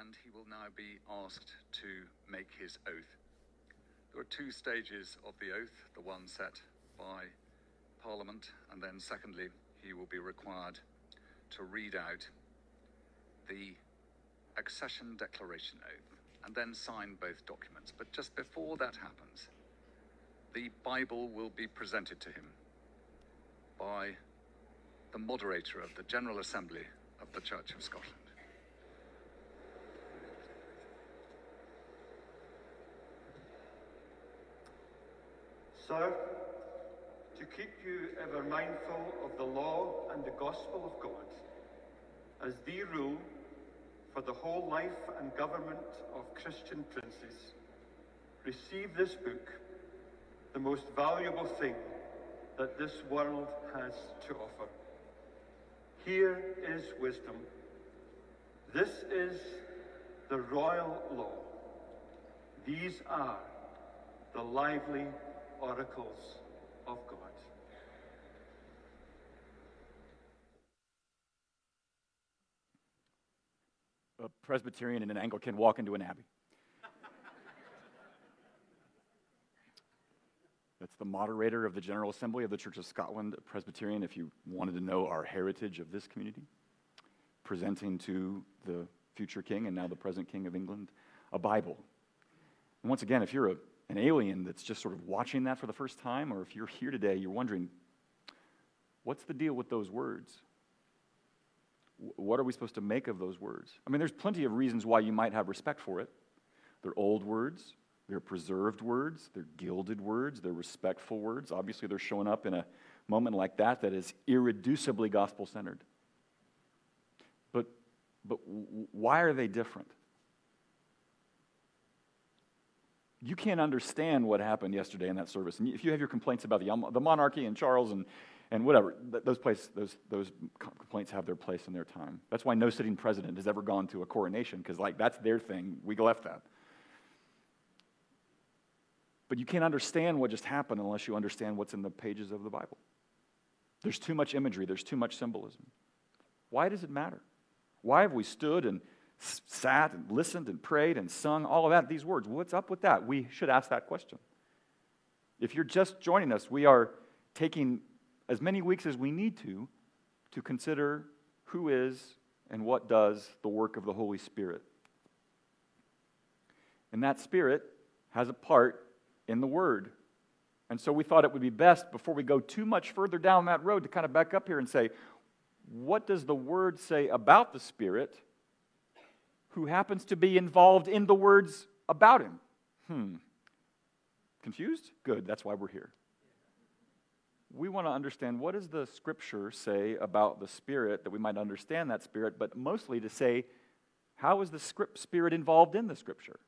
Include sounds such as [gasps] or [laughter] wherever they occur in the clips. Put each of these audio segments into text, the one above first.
and he will now be asked to make his oath. There are two stages of the oath the one set by Parliament, and then, secondly, he will be required to read out the accession declaration oath and then sign both documents. But just before that happens, the Bible will be presented to him by the moderator of the General Assembly of the Church of Scotland. Sir, to keep you ever mindful of the law and the gospel of God as the rule for the whole life and government of Christian princes, receive this book, the most valuable thing that this world has to offer. Here is wisdom. This is the royal law. These are the lively oracles of God. A Presbyterian and an Anglican walk into an abbey. That's the moderator of the General Assembly of the Church of Scotland, a Presbyterian, if you wanted to know our heritage of this community, presenting to the future king and now the present king of England a Bible. And once again, if you're a, an alien that's just sort of watching that for the first time, or if you're here today, you're wondering, what's the deal with those words? What are we supposed to make of those words? I mean, there's plenty of reasons why you might have respect for it. They're old words, they're preserved words, they're gilded words, they're respectful words. Obviously, they're showing up in a moment like that that is irreducibly gospel centered. But, but why are they different? You can't understand what happened yesterday in that service. And if you have your complaints about the, um, the monarchy and Charles and, and whatever, those, place, those, those complaints have their place in their time. That's why no sitting president has ever gone to a coronation, because like that's their thing. We left that. But you can't understand what just happened unless you understand what's in the pages of the Bible. There's too much imagery, there's too much symbolism. Why does it matter? Why have we stood and sat and listened and prayed and sung all of that, these words? What's up with that? We should ask that question. If you're just joining us, we are taking as many weeks as we need to to consider who is and what does the work of the Holy Spirit. And that Spirit has a part in the Word. And so we thought it would be best, before we go too much further down that road, to kind of back up here and say, what does the Word say about the Spirit who happens to be involved in the words about Him? Hmm. Confused? Good, that's why we're here. We want to understand what does the Scripture say about the Spirit that we might understand that Spirit, but mostly to say, how is the script Spirit involved in the Scripture?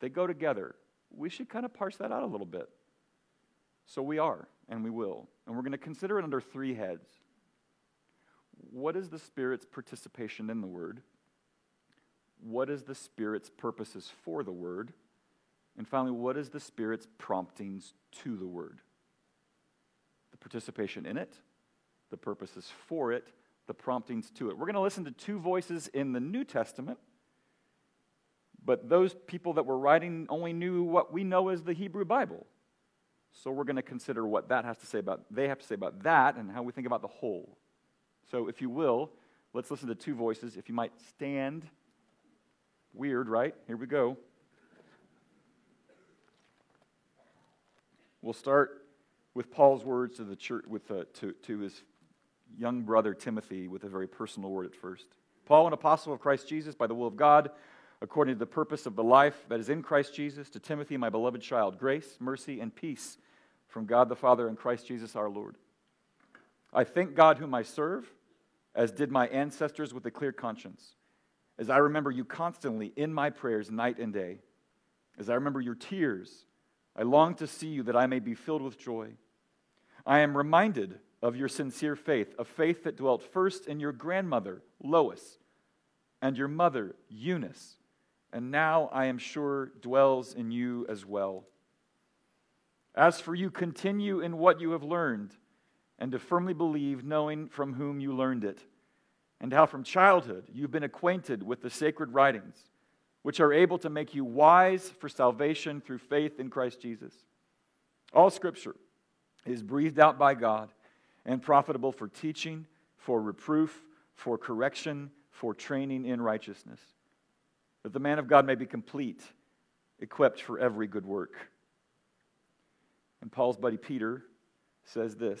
They go together we should kind of parse that out a little bit. So we are, and we will. And we're going to consider it under three heads. What is the Spirit's participation in the Word? What is the Spirit's purposes for the Word? And finally, what is the Spirit's promptings to the Word? The participation in it, the purposes for it, the promptings to it. We're going to listen to two voices in the New Testament but those people that were writing only knew what we know as the Hebrew Bible. So we're going to consider what that has to say about they have to say about that and how we think about the whole. So if you will, let's listen to two voices. If you might stand. Weird, right? Here we go. We'll start with Paul's words to the church with uh, to, to his young brother Timothy with a very personal word at first. Paul, an apostle of Christ Jesus by the will of God, according to the purpose of the life that is in Christ Jesus, to Timothy, my beloved child, grace, mercy, and peace from God the Father and Christ Jesus our Lord. I thank God whom I serve, as did my ancestors with a clear conscience, as I remember you constantly in my prayers night and day, as I remember your tears. I long to see you that I may be filled with joy. I am reminded of your sincere faith, a faith that dwelt first in your grandmother, Lois, and your mother, Eunice and now I am sure dwells in you as well. As for you, continue in what you have learned, and to firmly believe, knowing from whom you learned it, and how from childhood you've been acquainted with the sacred writings, which are able to make you wise for salvation through faith in Christ Jesus. All scripture is breathed out by God and profitable for teaching, for reproof, for correction, for training in righteousness, that the man of God may be complete, equipped for every good work. And Paul's buddy Peter says this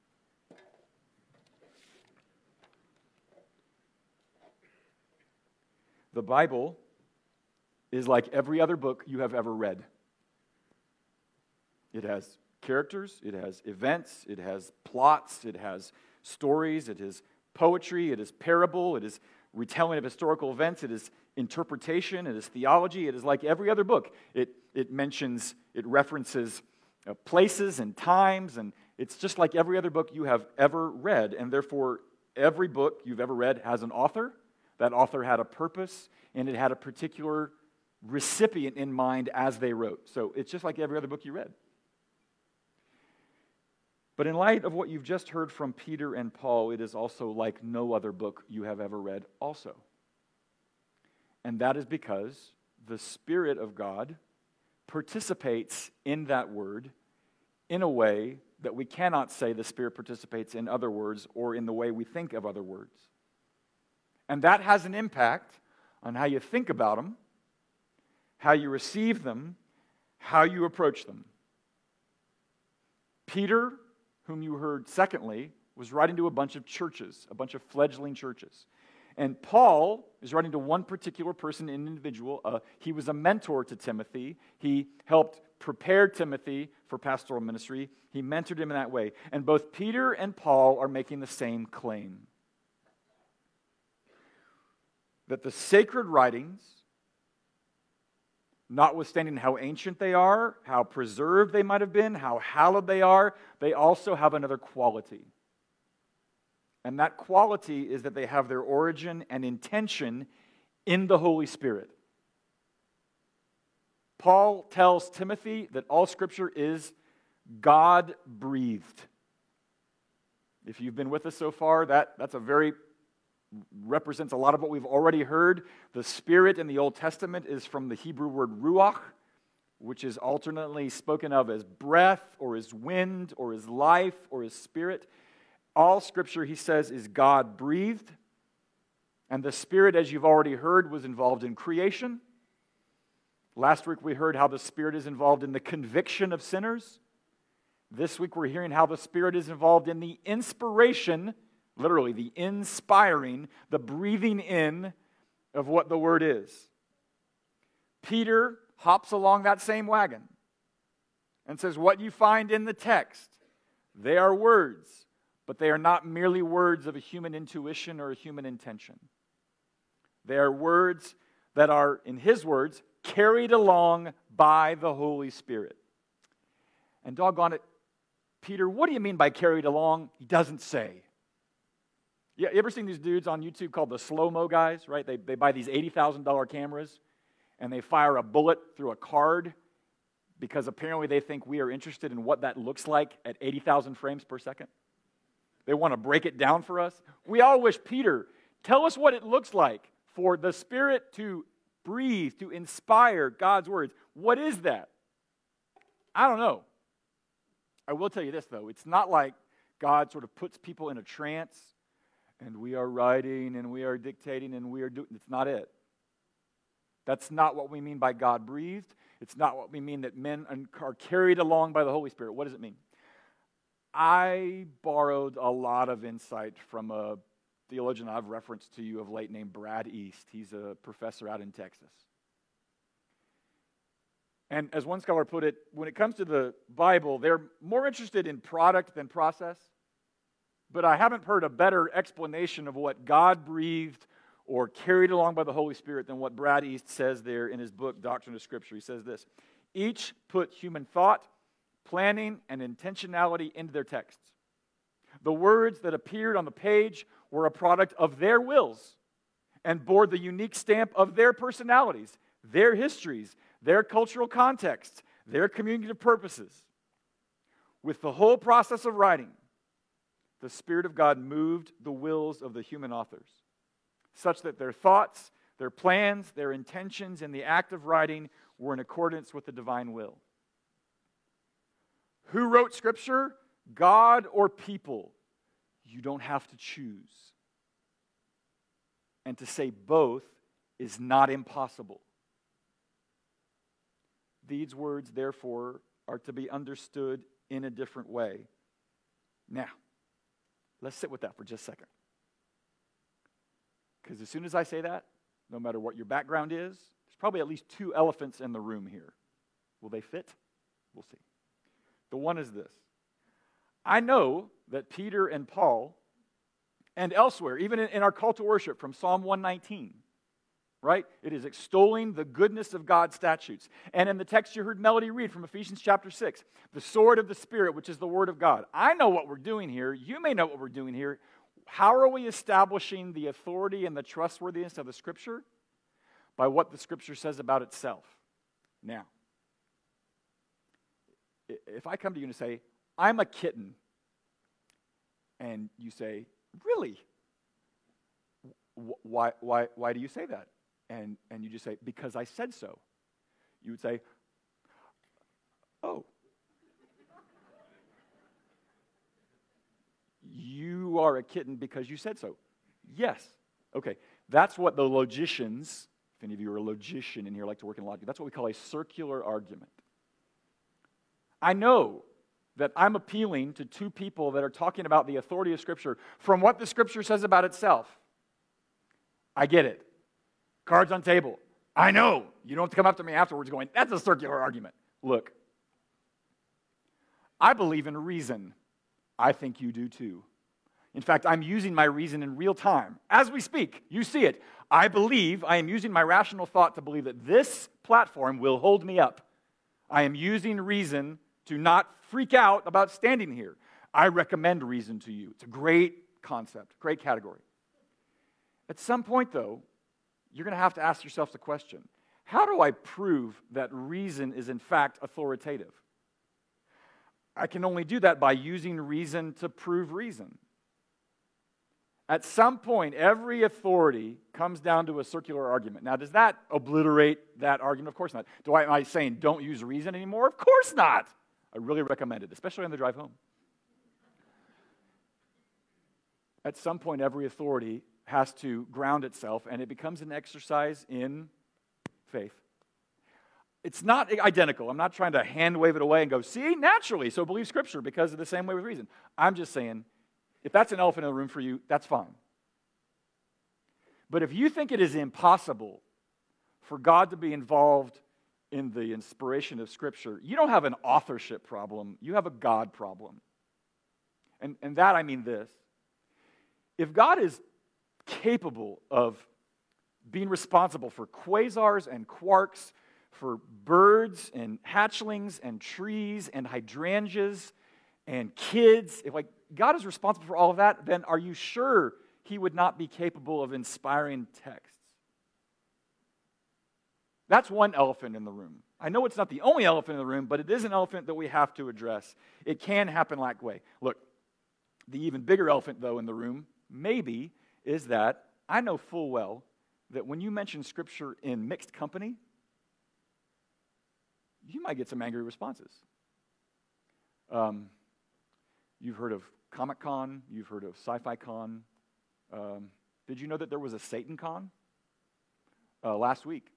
The Bible is like every other book you have ever read. It has characters, it has events, it has plots, it has stories, it is poetry, it is parable, it is retelling of historical events, it is interpretation, it is theology, it is like every other book. It, it mentions, it references uh, places and times, and it's just like every other book you have ever read. And therefore, every book you've ever read has an author. That author had a purpose, and it had a particular recipient in mind as they wrote. So it's just like every other book you read. But in light of what you've just heard from Peter and Paul, it is also like no other book you have ever read, also. And that is because the Spirit of God participates in that word in a way that we cannot say the Spirit participates in other words or in the way we think of other words. And that has an impact on how you think about them, how you receive them, how you approach them. Peter, whom you heard secondly, was writing to a bunch of churches, a bunch of fledgling churches. And Paul is writing to one particular person, an individual. Uh, he was a mentor to Timothy. He helped prepare Timothy for pastoral ministry. He mentored him in that way. And both Peter and Paul are making the same claim that the sacred writings, notwithstanding how ancient they are, how preserved they might have been, how hallowed they are, they also have another quality. And that quality is that they have their origin and intention in the Holy Spirit. Paul tells Timothy that all scripture is God breathed. If you've been with us so far, that, that's a very represents a lot of what we've already heard. The Spirit in the Old Testament is from the Hebrew word ruach, which is alternately spoken of as breath or as wind or as life or as spirit. All scripture, he says, is God breathed. And the Spirit, as you've already heard, was involved in creation. Last week we heard how the Spirit is involved in the conviction of sinners. This week we're hearing how the Spirit is involved in the inspiration, literally, the inspiring, the breathing in of what the Word is. Peter hops along that same wagon and says, What you find in the text, they are words but they are not merely words of a human intuition or a human intention. They are words that are, in his words, carried along by the Holy Spirit. And doggone it, Peter, what do you mean by carried along? He doesn't say. You ever seen these dudes on YouTube called the slow mo guys, right? They, they buy these $80,000 cameras and they fire a bullet through a card because apparently they think we are interested in what that looks like at 80,000 frames per second. They want to break it down for us. We all wish, Peter, tell us what it looks like for the Spirit to breathe, to inspire God's words. What is that? I don't know. I will tell you this, though. It's not like God sort of puts people in a trance and we are writing and we are dictating and we are doing. It's not it. That's not what we mean by God breathed. It's not what we mean that men are carried along by the Holy Spirit. What does it mean? I borrowed a lot of insight from a theologian I've referenced to you of late named Brad East. He's a professor out in Texas. And as one scholar put it, when it comes to the Bible, they're more interested in product than process. But I haven't heard a better explanation of what God breathed or carried along by the Holy Spirit than what Brad East says there in his book, Doctrine of Scripture. He says this Each put human thought, planning, and intentionality into their texts. The words that appeared on the page were a product of their wills and bore the unique stamp of their personalities, their histories, their cultural contexts, their communicative purposes. With the whole process of writing, the Spirit of God moved the wills of the human authors, such that their thoughts, their plans, their intentions in the act of writing were in accordance with the divine will. Who wrote Scripture? God or people? You don't have to choose. And to say both is not impossible. These words, therefore, are to be understood in a different way. Now, let's sit with that for just a second. Because as soon as I say that, no matter what your background is, there's probably at least two elephants in the room here. Will they fit? We'll see. The one is this I know that Peter and Paul, and elsewhere, even in, in our call to worship from Psalm 119, right? It is extolling the goodness of God's statutes. And in the text you heard Melody read from Ephesians chapter 6, the sword of the Spirit, which is the word of God. I know what we're doing here. You may know what we're doing here. How are we establishing the authority and the trustworthiness of the Scripture? By what the Scripture says about itself. Now, if I come to you and say, I'm a kitten, and you say, Really? Why, why, why do you say that? And, and you just say, Because I said so, you would say, Oh. you are a kitten because you said so. Yes. Okay. That's what the logicians, if any of you are a logician in here, like to work in logic, that's what we call a circular argument. I know that I'm appealing to two people that are talking about the authority of Scripture from what the Scripture says about itself. I get it. Cards on table. I know. You don't have to come up to me afterwards going, that's a circular argument. Look, I believe in reason. I think you do too. In fact, I'm using my reason in real time. As we speak, you see it. I believe, I am using my rational thought to believe that this platform will hold me up. I am using reason to not freak out about standing here. I recommend reason to you. It's a great concept, great category. At some point, though, you're going to have to ask yourself the question how do I prove that reason is in fact authoritative? I can only do that by using reason to prove reason. At some point, every authority comes down to a circular argument. Now, does that obliterate that argument? Of course not. Do I, am I saying don't use reason anymore? Of course not. I really recommend it, especially on the drive home. At some point, every authority has to ground itself, and it becomes an exercise in faith. It's not identical. I'm not trying to hand wave it away and go, see, naturally, so believe Scripture because of the same way with reason. I'm just saying, if that's an elephant in the room for you, that's fine. But if you think it is impossible for God to be involved in the inspiration of Scripture, you don't have an authorship problem, you have a God problem. And, and that I mean this. If God is capable of being responsible for quasars and quarks, for birds and hatchlings and trees and hydrangeas and kids. If like God is responsible for all of that, then are you sure he would not be capable of inspiring texts? That's one elephant in the room. I know it's not the only elephant in the room, but it is an elephant that we have to address. It can happen that way. Look, the even bigger elephant, though, in the room, maybe, is that I know full well that when you mention Scripture in mixed company, you might get some angry responses. Um, you've heard of Comic Con, you've heard of Sci Fi Con. Um, did you know that there was a Satan Con uh, last week?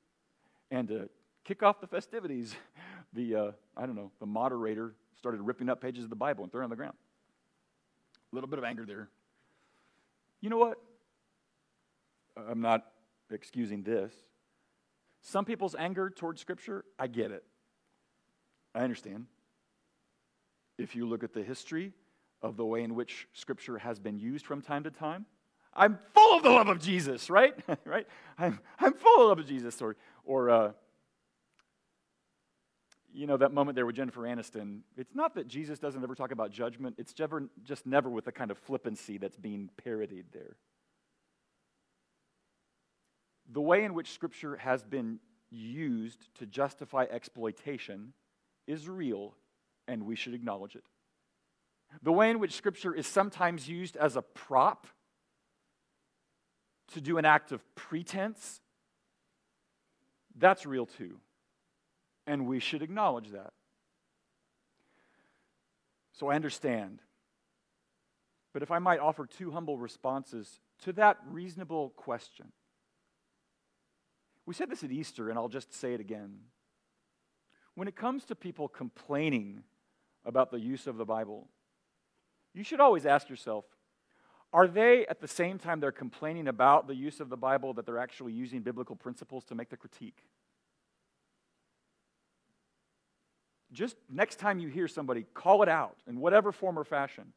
And to kick off the festivities, [laughs] the, uh, I don't know, the moderator started ripping up pages of the Bible and throwing on the ground. A little bit of anger there. You know what? I'm not excusing this. Some people's anger towards Scripture, I get it. I understand. If you look at the history of the way in which Scripture has been used from time to time, I'm full of the love of Jesus, [laughs] right? [laughs] right? I'm, I'm full of the love of Jesus. Or, or uh, you know, that moment there with Jennifer Aniston, it's not that Jesus doesn't ever talk about judgment, it's just never with the kind of flippancy that's being parodied there. The way in which Scripture has been used to justify exploitation is real, and we should acknowledge it. The way in which Scripture is sometimes used as a prop to do an act of pretense, that's real too. And we should acknowledge that. So I understand. But if I might offer two humble responses to that reasonable question. We said this at Easter, and I'll just say it again. When it comes to people complaining about the use of the Bible, you should always ask yourself are they, at the same time they're complaining about the use of the Bible, that they're actually using biblical principles to make the critique? Just next time you hear somebody, call it out in whatever form or fashion.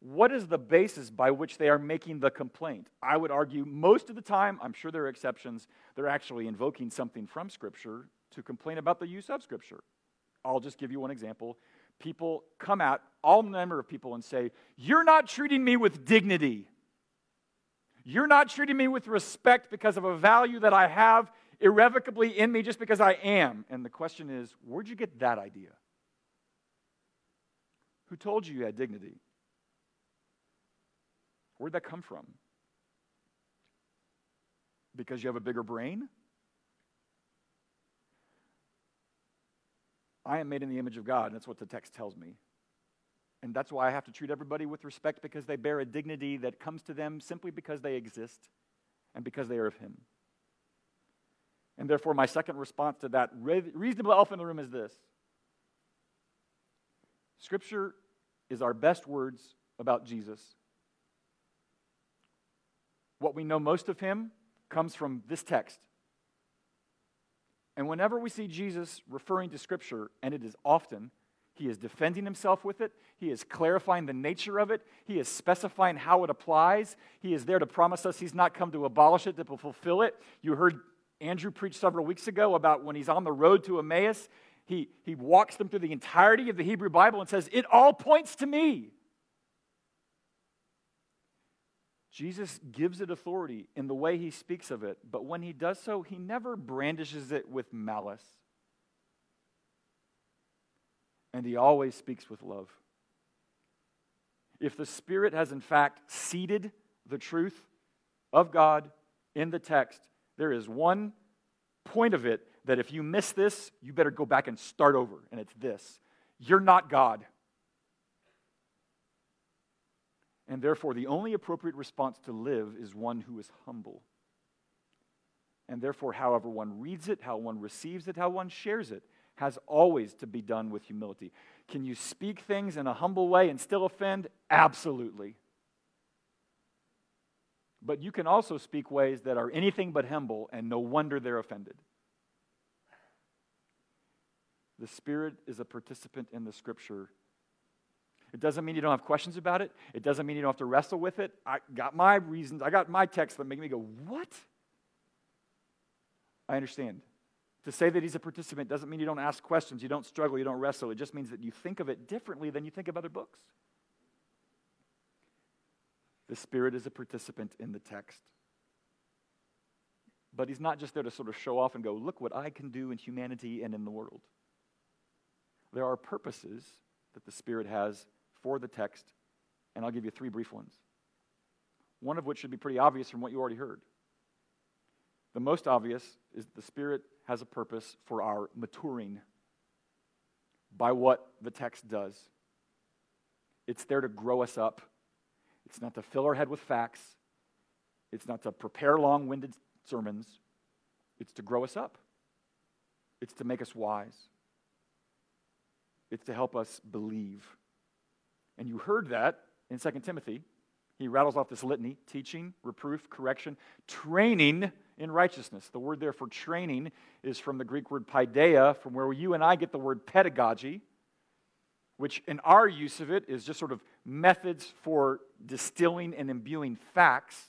What is the basis by which they are making the complaint? I would argue most of the time, I'm sure there are exceptions, they're actually invoking something from Scripture to complain about the use of Scripture. I'll just give you one example. People come at all number of people and say, You're not treating me with dignity. You're not treating me with respect because of a value that I have irrevocably in me just because I am. And the question is, where'd you get that idea? Who told you you had dignity? Where'd that come from? Because you have a bigger brain? I am made in the image of God, and that's what the text tells me. And that's why I have to treat everybody with respect because they bear a dignity that comes to them simply because they exist and because they are of Him. And therefore, my second response to that reasonable elephant in the room is this Scripture is our best words about Jesus. What we know most of Him comes from this text. And whenever we see Jesus referring to Scripture, and it is often, he is defending himself with it. He is clarifying the nature of it. He is specifying how it applies. He is there to promise us he's not come to abolish it, to fulfill it. You heard Andrew preach several weeks ago about when he's on the road to Emmaus, he, he walks them through the entirety of the Hebrew Bible and says, It all points to me. Jesus gives it authority in the way he speaks of it, but when he does so, he never brandishes it with malice. And he always speaks with love. If the Spirit has in fact seeded the truth of God in the text, there is one point of it that if you miss this, you better go back and start over. And it's this you're not God. And therefore, the only appropriate response to live is one who is humble. And therefore, however one reads it, how one receives it, how one shares it, has always to be done with humility. Can you speak things in a humble way and still offend? Absolutely. But you can also speak ways that are anything but humble, and no wonder they're offended. The Spirit is a participant in the Scripture it doesn't mean you don't have questions about it. It doesn't mean you don't have to wrestle with it. I got my reasons. I got my text that make me go, What? I understand. To say that he's a participant doesn't mean you don't ask questions, you don't struggle, you don't wrestle. It just means that you think of it differently than you think of other books. The Spirit is a participant in the text. But he's not just there to sort of show off and go, Look what I can do in humanity and in the world. There are purposes that the Spirit has for the text, and I'll give you three brief ones. One of which should be pretty obvious from what you already heard. The most obvious is that the Spirit has a purpose for our maturing by what the text does. It's there to grow us up, it's not to fill our head with facts, It's not to prepare long winded sermons, it's to grow us up, it's to make us wise, it's to help us believe. And you heard that in 2 Timothy. He rattles off this litany teaching, reproof, correction, training in righteousness. The word there for training is from the Greek word paideia, from where you and I get the word pedagogy, which in our use of it is just sort of methods for distilling and imbuing facts.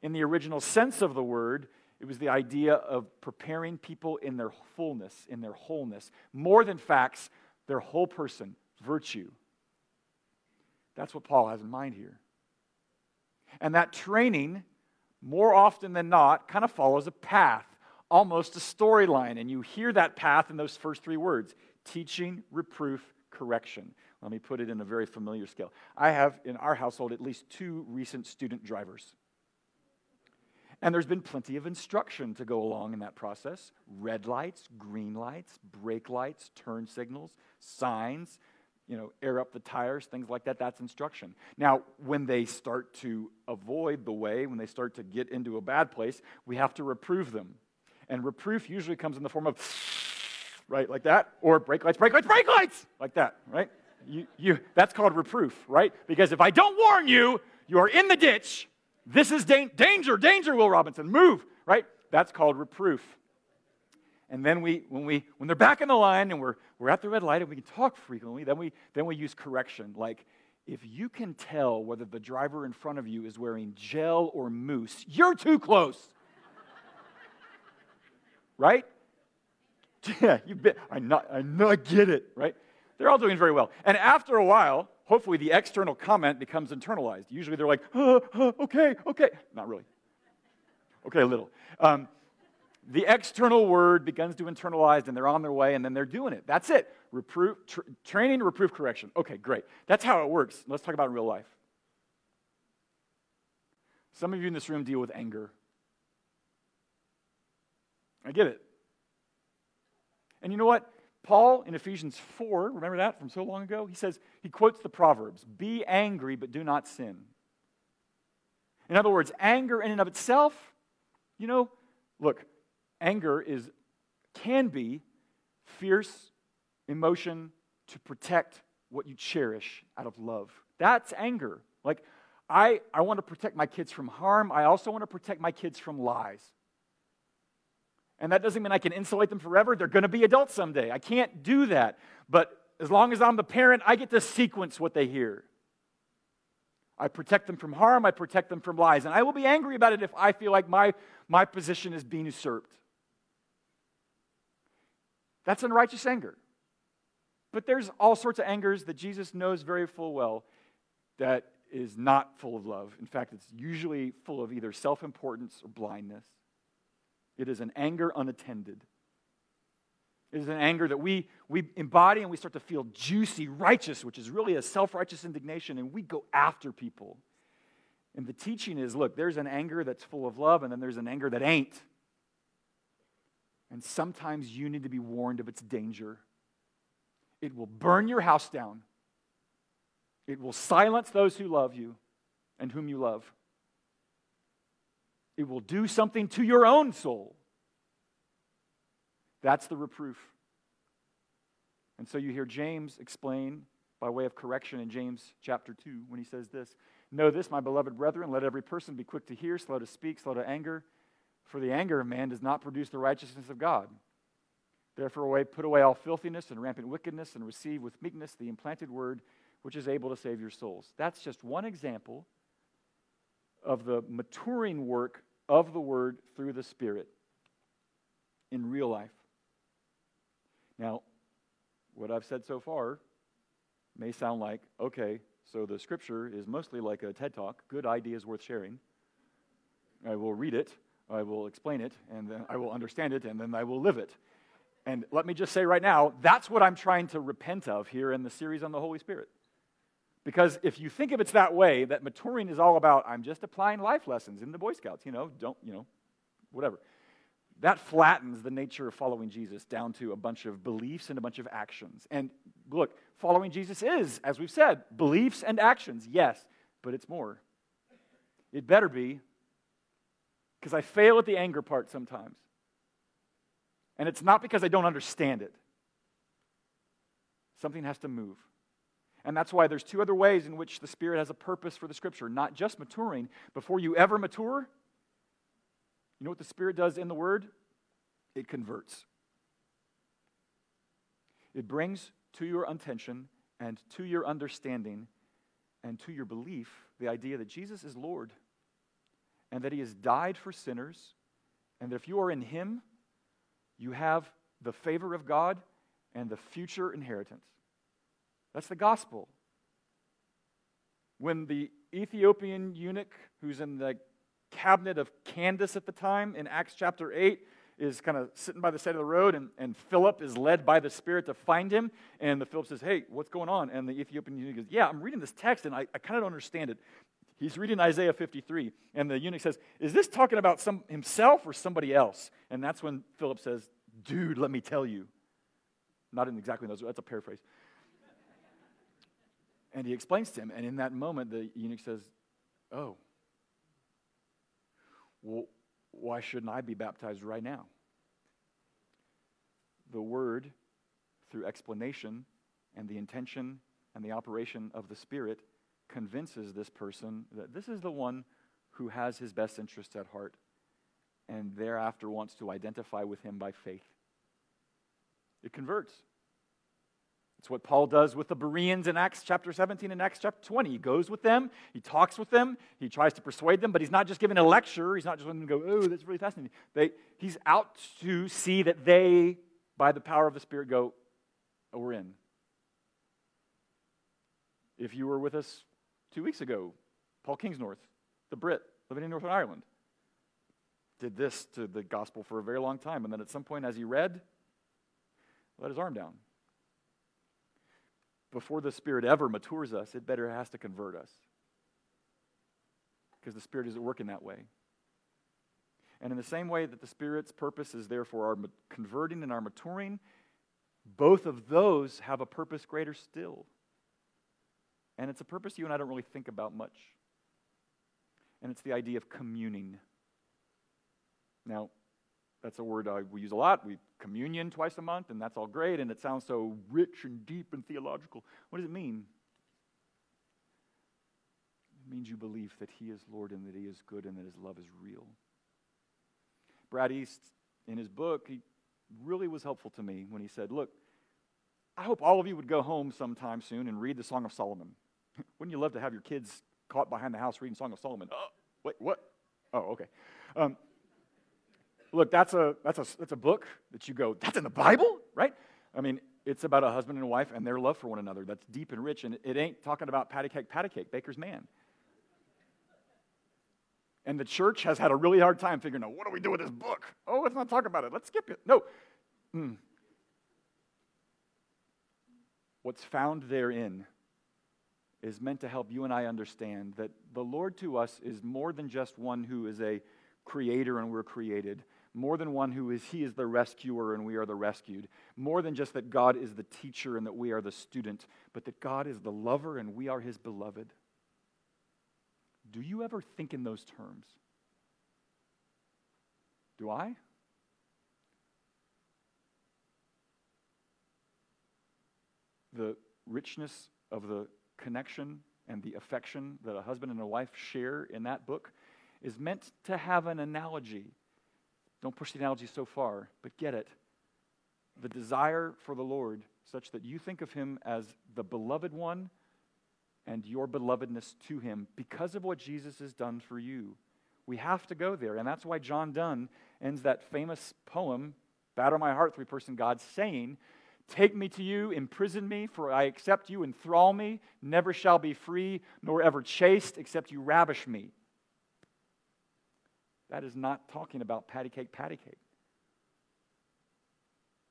In the original sense of the word, it was the idea of preparing people in their fullness, in their wholeness. More than facts, their whole person, virtue. That's what Paul has in mind here. And that training, more often than not, kind of follows a path, almost a storyline. And you hear that path in those first three words teaching, reproof, correction. Let me put it in a very familiar scale. I have in our household at least two recent student drivers. And there's been plenty of instruction to go along in that process red lights, green lights, brake lights, turn signals, signs, you know, air up the tires, things like that. That's instruction. Now, when they start to avoid the way, when they start to get into a bad place, we have to reprove them. And reproof usually comes in the form of, right, like that, or brake lights, brake lights, brake lights, like that, right? You, you, that's called reproof, right? Because if I don't warn you, you are in the ditch this is da- danger, danger, Will Robinson, move, right? That's called reproof. And then we, when, we, when they're back in the line and we're, we're at the red light and we can talk frequently, then we, then we use correction. Like, if you can tell whether the driver in front of you is wearing gel or mousse, you're too close. [laughs] right? [laughs] Yeah, you. I know, I I get it, right? They're all doing very well. And after a while, hopefully the external comment becomes internalized. Usually they're like, [gasps] okay, okay. Not really. Okay, a little. Um, the external word begins to internalize and they're on their way and then they're doing it. That's it. Reproof, tr- training, reproof, correction. Okay, great. That's how it works. Let's talk about real life. Some of you in this room deal with anger. I get it. And you know what? Paul in Ephesians 4, remember that from so long ago? He says, he quotes the Proverbs Be angry, but do not sin. In other words, anger in and of itself, you know, look, anger is, can be fierce emotion to protect what you cherish out of love. That's anger. Like, I, I want to protect my kids from harm. I also want to protect my kids from lies. And that doesn't mean I can insulate them forever. They're going to be adults someday. I can't do that. But as long as I'm the parent, I get to sequence what they hear. I protect them from harm, I protect them from lies. And I will be angry about it if I feel like my, my position is being usurped. That's unrighteous anger. But there's all sorts of angers that Jesus knows very full well that is not full of love. In fact, it's usually full of either self importance or blindness. It is an anger unattended. It is an anger that we, we embody and we start to feel juicy, righteous, which is really a self righteous indignation, and we go after people. And the teaching is look, there's an anger that's full of love, and then there's an anger that ain't. And sometimes you need to be warned of its danger. It will burn your house down, it will silence those who love you and whom you love. It will do something to your own soul. That's the reproof. And so you hear James explain by way of correction in James chapter 2 when he says this Know this, my beloved brethren, let every person be quick to hear, slow to speak, slow to anger, for the anger of man does not produce the righteousness of God. Therefore, put away all filthiness and rampant wickedness and receive with meekness the implanted word which is able to save your souls. That's just one example of the maturing work of the Word through the Spirit in real life. Now, what I've said so far may sound like, okay, so the scripture is mostly like a TED talk, good ideas worth sharing. I will read it, I will explain it, and then I will understand it, and then I will live it. And let me just say right now, that's what I'm trying to repent of here in the series on the Holy Spirit. Because if you think of it that way, that maturing is all about, I'm just applying life lessons in the Boy Scouts, you know, don't, you know, whatever. That flattens the nature of following Jesus down to a bunch of beliefs and a bunch of actions. And look, following Jesus is, as we've said, beliefs and actions, yes, but it's more. It better be Because I fail at the anger part sometimes. And it's not because I don't understand it. Something has to move. And that's why there's two other ways in which the Spirit has a purpose for the Scripture, not just maturing. Before you ever mature, you know what the Spirit does in the Word? It converts. It brings to your attention and to your understanding and to your belief the idea that Jesus is Lord and that He has died for sinners, and that if you are in Him, you have the favor of God and the future inheritance. That's the gospel. When the Ethiopian eunuch, who's in the cabinet of Candace at the time in Acts chapter 8, is kind of sitting by the side of the road, and, and Philip is led by the Spirit to find him. And the Philip says, Hey, what's going on? And the Ethiopian eunuch goes, Yeah, I'm reading this text, and I, I kind of don't understand it. He's reading Isaiah 53, and the eunuch says, Is this talking about some, himself or somebody else? And that's when Philip says, Dude, let me tell you. Not in exactly those, that's a paraphrase. And he explains to him, and in that moment, the eunuch says, Oh, well, why shouldn't I be baptized right now? The word, through explanation and the intention and the operation of the Spirit, convinces this person that this is the one who has his best interests at heart and thereafter wants to identify with him by faith. It converts. It's what Paul does with the Bereans in Acts chapter 17 and Acts chapter 20. He goes with them, he talks with them, he tries to persuade them, but he's not just giving a lecture. He's not just letting them go, oh, that's really fascinating. They, he's out to see that they, by the power of the Spirit, go, oh, we're in. If you were with us two weeks ago, Paul Kingsnorth, the Brit living in Northern Ireland, did this to the gospel for a very long time. And then at some point, as he read, let his arm down before the Spirit ever matures us, it better has to convert us. Because the Spirit is at work in that way. And in the same way that the Spirit's purpose is there for our converting and our maturing, both of those have a purpose greater still. And it's a purpose you and I don't really think about much. And it's the idea of communing. Now, that's a word uh, we use a lot. We communion twice a month, and that's all great, and it sounds so rich and deep and theological. What does it mean? It means you believe that He is Lord and that He is good and that His love is real. Brad East, in his book, he really was helpful to me when he said, Look, I hope all of you would go home sometime soon and read the Song of Solomon. Wouldn't you love to have your kids caught behind the house reading Song of Solomon? Oh, wait, what? Oh, okay. Um, look, that's a, that's, a, that's a book that you go, that's in the Bible, right? I mean, it's about a husband and wife and their love for one another. That's deep and rich, and it ain't talking about patty cake, patty cake, baker's man. And the church has had a really hard time figuring out what do we do with this book? Oh, let's not talk about it. Let's skip it. No. Mm. What's found therein is meant to help you and I understand that the Lord to us is more than just one who is a creator and we're created, more than one who is He is the rescuer and we are the rescued, more than just that God is the teacher and that we are the student, but that God is the lover and we are His beloved. Do you ever think in those terms? Do I? The richness of the connection and the affection that a husband and a wife share in that book is meant to have an analogy. Don't push the analogy so far, but get it. The desire for the Lord, such that you think of him as the beloved one and your belovedness to him because of what Jesus has done for you. We have to go there. And that's why John Donne ends that famous poem, Batter My Heart, Three Person God, saying, Take me to you, imprison me, for I accept you, enthrall me, never shall be free, nor ever chaste, except you ravish me. That is not talking about patty cake, patty cake.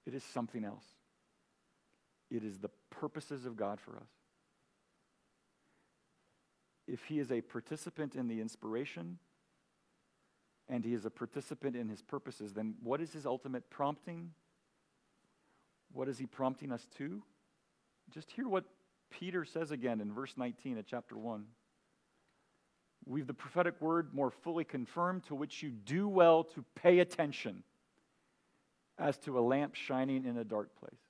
It is something else. It is the purposes of God for us. If He is a participant in the inspiration and He is a participant in His purposes, then what is His ultimate prompting? What is He prompting us to? Just hear what Peter says again in verse 19 of chapter 1. we've the prophetic word more fully confirmed, to which you do well to pay attention as to a lamp shining in a dark place.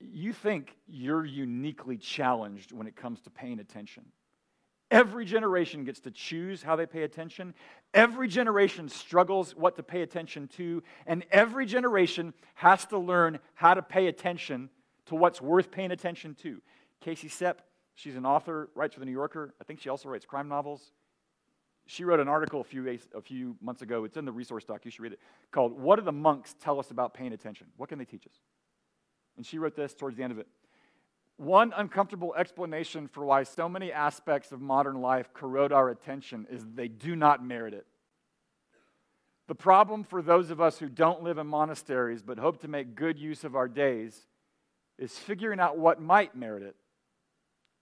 You think you're uniquely challenged when it comes to paying attention. Every generation gets to choose how they pay attention. Every generation struggles what to pay attention to. And every generation has to learn how to pay attention to what's worth paying attention to. Casey Cep, she's an author, writes for The New Yorker. I think she also writes crime novels. She wrote an article a few, a few months ago. It's in the resource doc. You should read it. Called What Do the Monks Tell Us About Paying Attention? What can they teach us? And she wrote this towards the end of it. One uncomfortable explanation for why so many aspects of modern life corrode our attention is they do not merit it. The problem for those of us who don't live in monasteries but hope to make good use of our days is figuring out what might merit it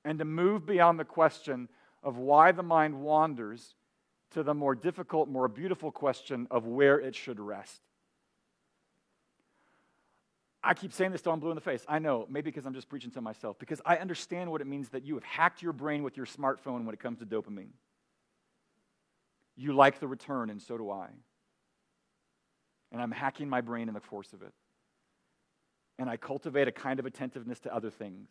and to move beyond the question of why the mind wanders to the more difficult, more beautiful question of where it should rest. I keep saying this till I'm blue in the face. I know, maybe because I'm just preaching to myself, because I understand what it means that you have hacked your brain with your smartphone when it comes to dopamine. You like the return, and so do I. And I'm hacking my brain in the force of it. And I cultivate a kind of attentiveness to other things.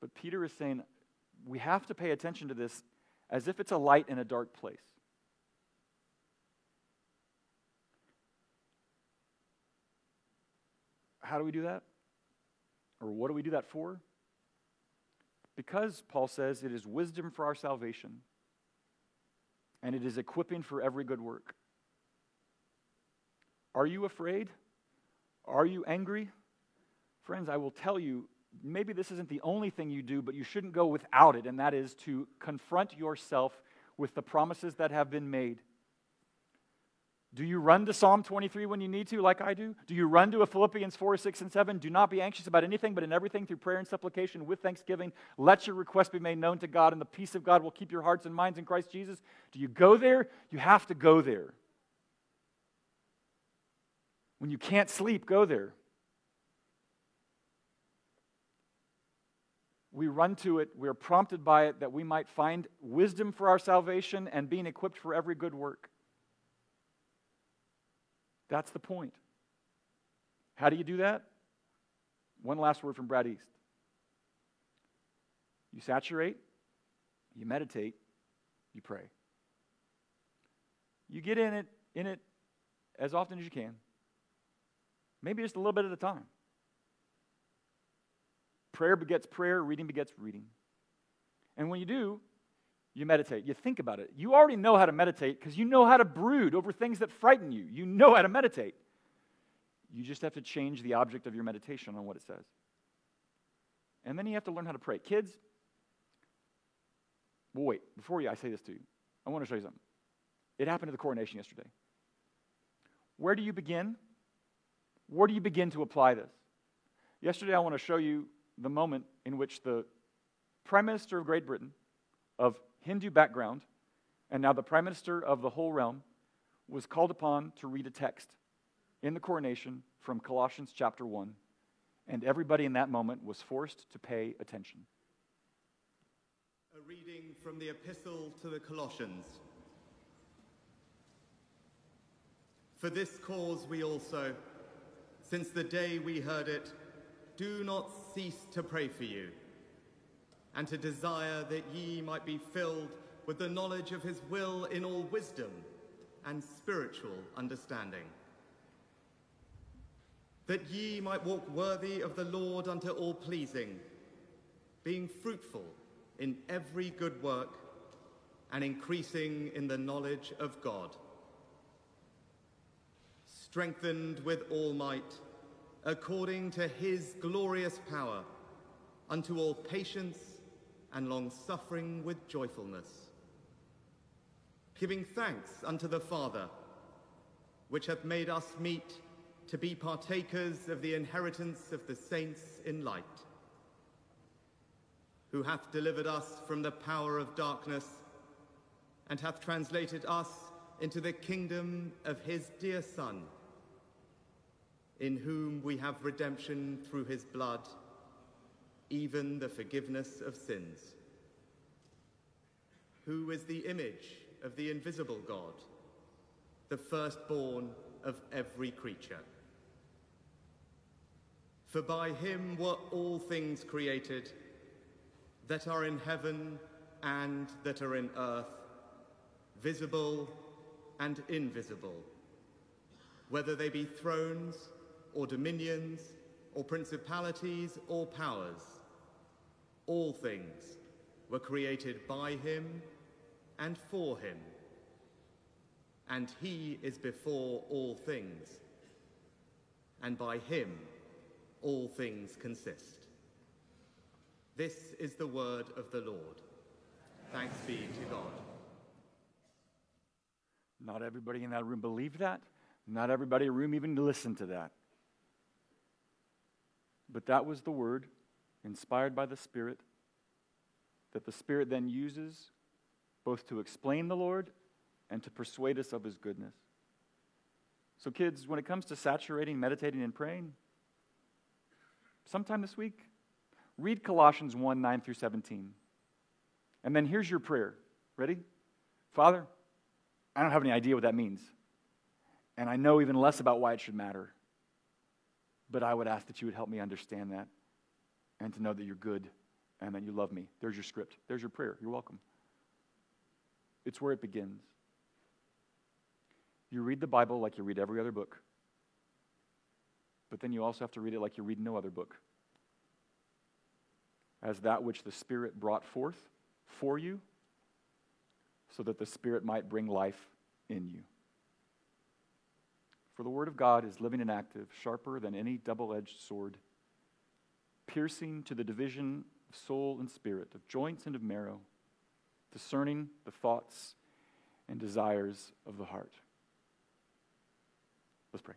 But Peter is saying we have to pay attention to this as if it's a light in a dark place. How do we do that? Or what do we do that for? Because, Paul says, it is wisdom for our salvation, and it is equipping for every good work. Are you afraid? Are you angry? Friends, I will tell you, maybe this isn't the only thing you do, but you shouldn't go without it, and that is to confront yourself with the promises that have been made do you run to Psalm 23 when you need to, like I do? Do you run to a Philippians 4, 6, and 7? Do not be anxious about anything, but in everything through prayer and supplication with thanksgiving, let your request be made known to God, and the peace of God will keep your hearts and minds in Christ Jesus. Do you go there? You have to go there. When you can't sleep, go there. We run to it, we are prompted by it that we might find wisdom for our salvation and being equipped for every good work. That's the point. How do you do that? One last word from Brad East. You saturate, you meditate, you pray. You get in it, in it as often as you can. Maybe just a little bit at a time. Prayer begets prayer, reading begets reading. And when you do, you meditate. You think about it. You already know how to meditate because you know how to brood over things that frighten you. You know how to meditate. You just have to change the object of your meditation on what it says. And then you have to learn how to pray. Kids, well, wait, before I say this to you, I want to show you something. It happened at the coronation yesterday. Where do you begin? Where do you begin to apply this? Yesterday, I want to show you the moment in which the Prime Minister of Great Britain, of Hindu background, and now the prime minister of the whole realm, was called upon to read a text in the coronation from Colossians chapter 1, and everybody in that moment was forced to pay attention. A reading from the Epistle to the Colossians. For this cause we also, since the day we heard it, do not cease to pray for you and to desire that ye might be filled with the knowledge of his will in all wisdom and spiritual understanding. That ye might walk worthy of the Lord unto all pleasing, being fruitful in every good work and increasing in the knowledge of God. Strengthened with all might, according to his glorious power, unto all patience and long suffering with joyfulness, giving thanks unto the Father, which hath made us meet to be partakers of the inheritance of the saints in light, who hath delivered us from the power of darkness and hath translated us into the kingdom of his dear Son, in whom we have redemption through his blood, even the forgiveness of sins, who is the image of the invisible God, the firstborn of every creature. For by him were all things created that are in heaven and that are in earth, visible and invisible, whether they be thrones or dominions or principalities or powers. All things were created by him and for him. And he is before all things, and by him all things consist. This is the word of the Lord. Thanks be to God. Not everybody in that room believed that. Not everybody in the room even listened to that. But that was the word, inspired by the Spirit, that the Spirit then uses both to explain the Lord and to persuade us of his goodness. So, kids, when it comes to saturating, meditating, and praying, sometime this week, read Colossians 1 9 through 17. And then here's your prayer. Ready? Father, I don't have any idea what that means. And I know even less about why it should matter. But I would ask that you would help me understand that and to know that you're good and that you love me. There's your script. There's your prayer. You're welcome. It's where it begins. You read the Bible like you read every other book, but then you also have to read it like you read no other book. As that which the Spirit brought forth for you, so that the Spirit might bring life in you. For the Word of God is living and active, sharper than any double edged sword, piercing to the division of soul and spirit, of joints and of marrow discerning the thoughts and desires of the heart. Let's pray.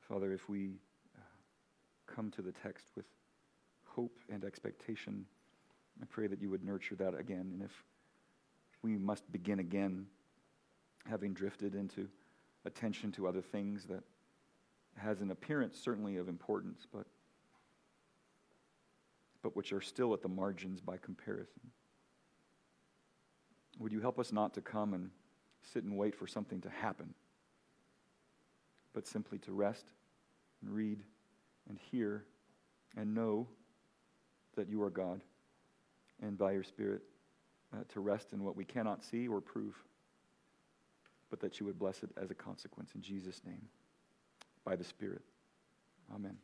Father, if we uh, come to the text with hope and expectation, I pray that you would nurture that again. And if we must begin again, having drifted into attention to other things that has an appearance certainly of importance, but but which are still at the margins by comparison. Would you help us not to come and sit and wait for something to happen, but simply to rest and read and hear and know that you are God, and by your Spirit uh, to rest in what we cannot see or prove, but that you would bless it as a consequence. In Jesus' name, by the Spirit. Amen.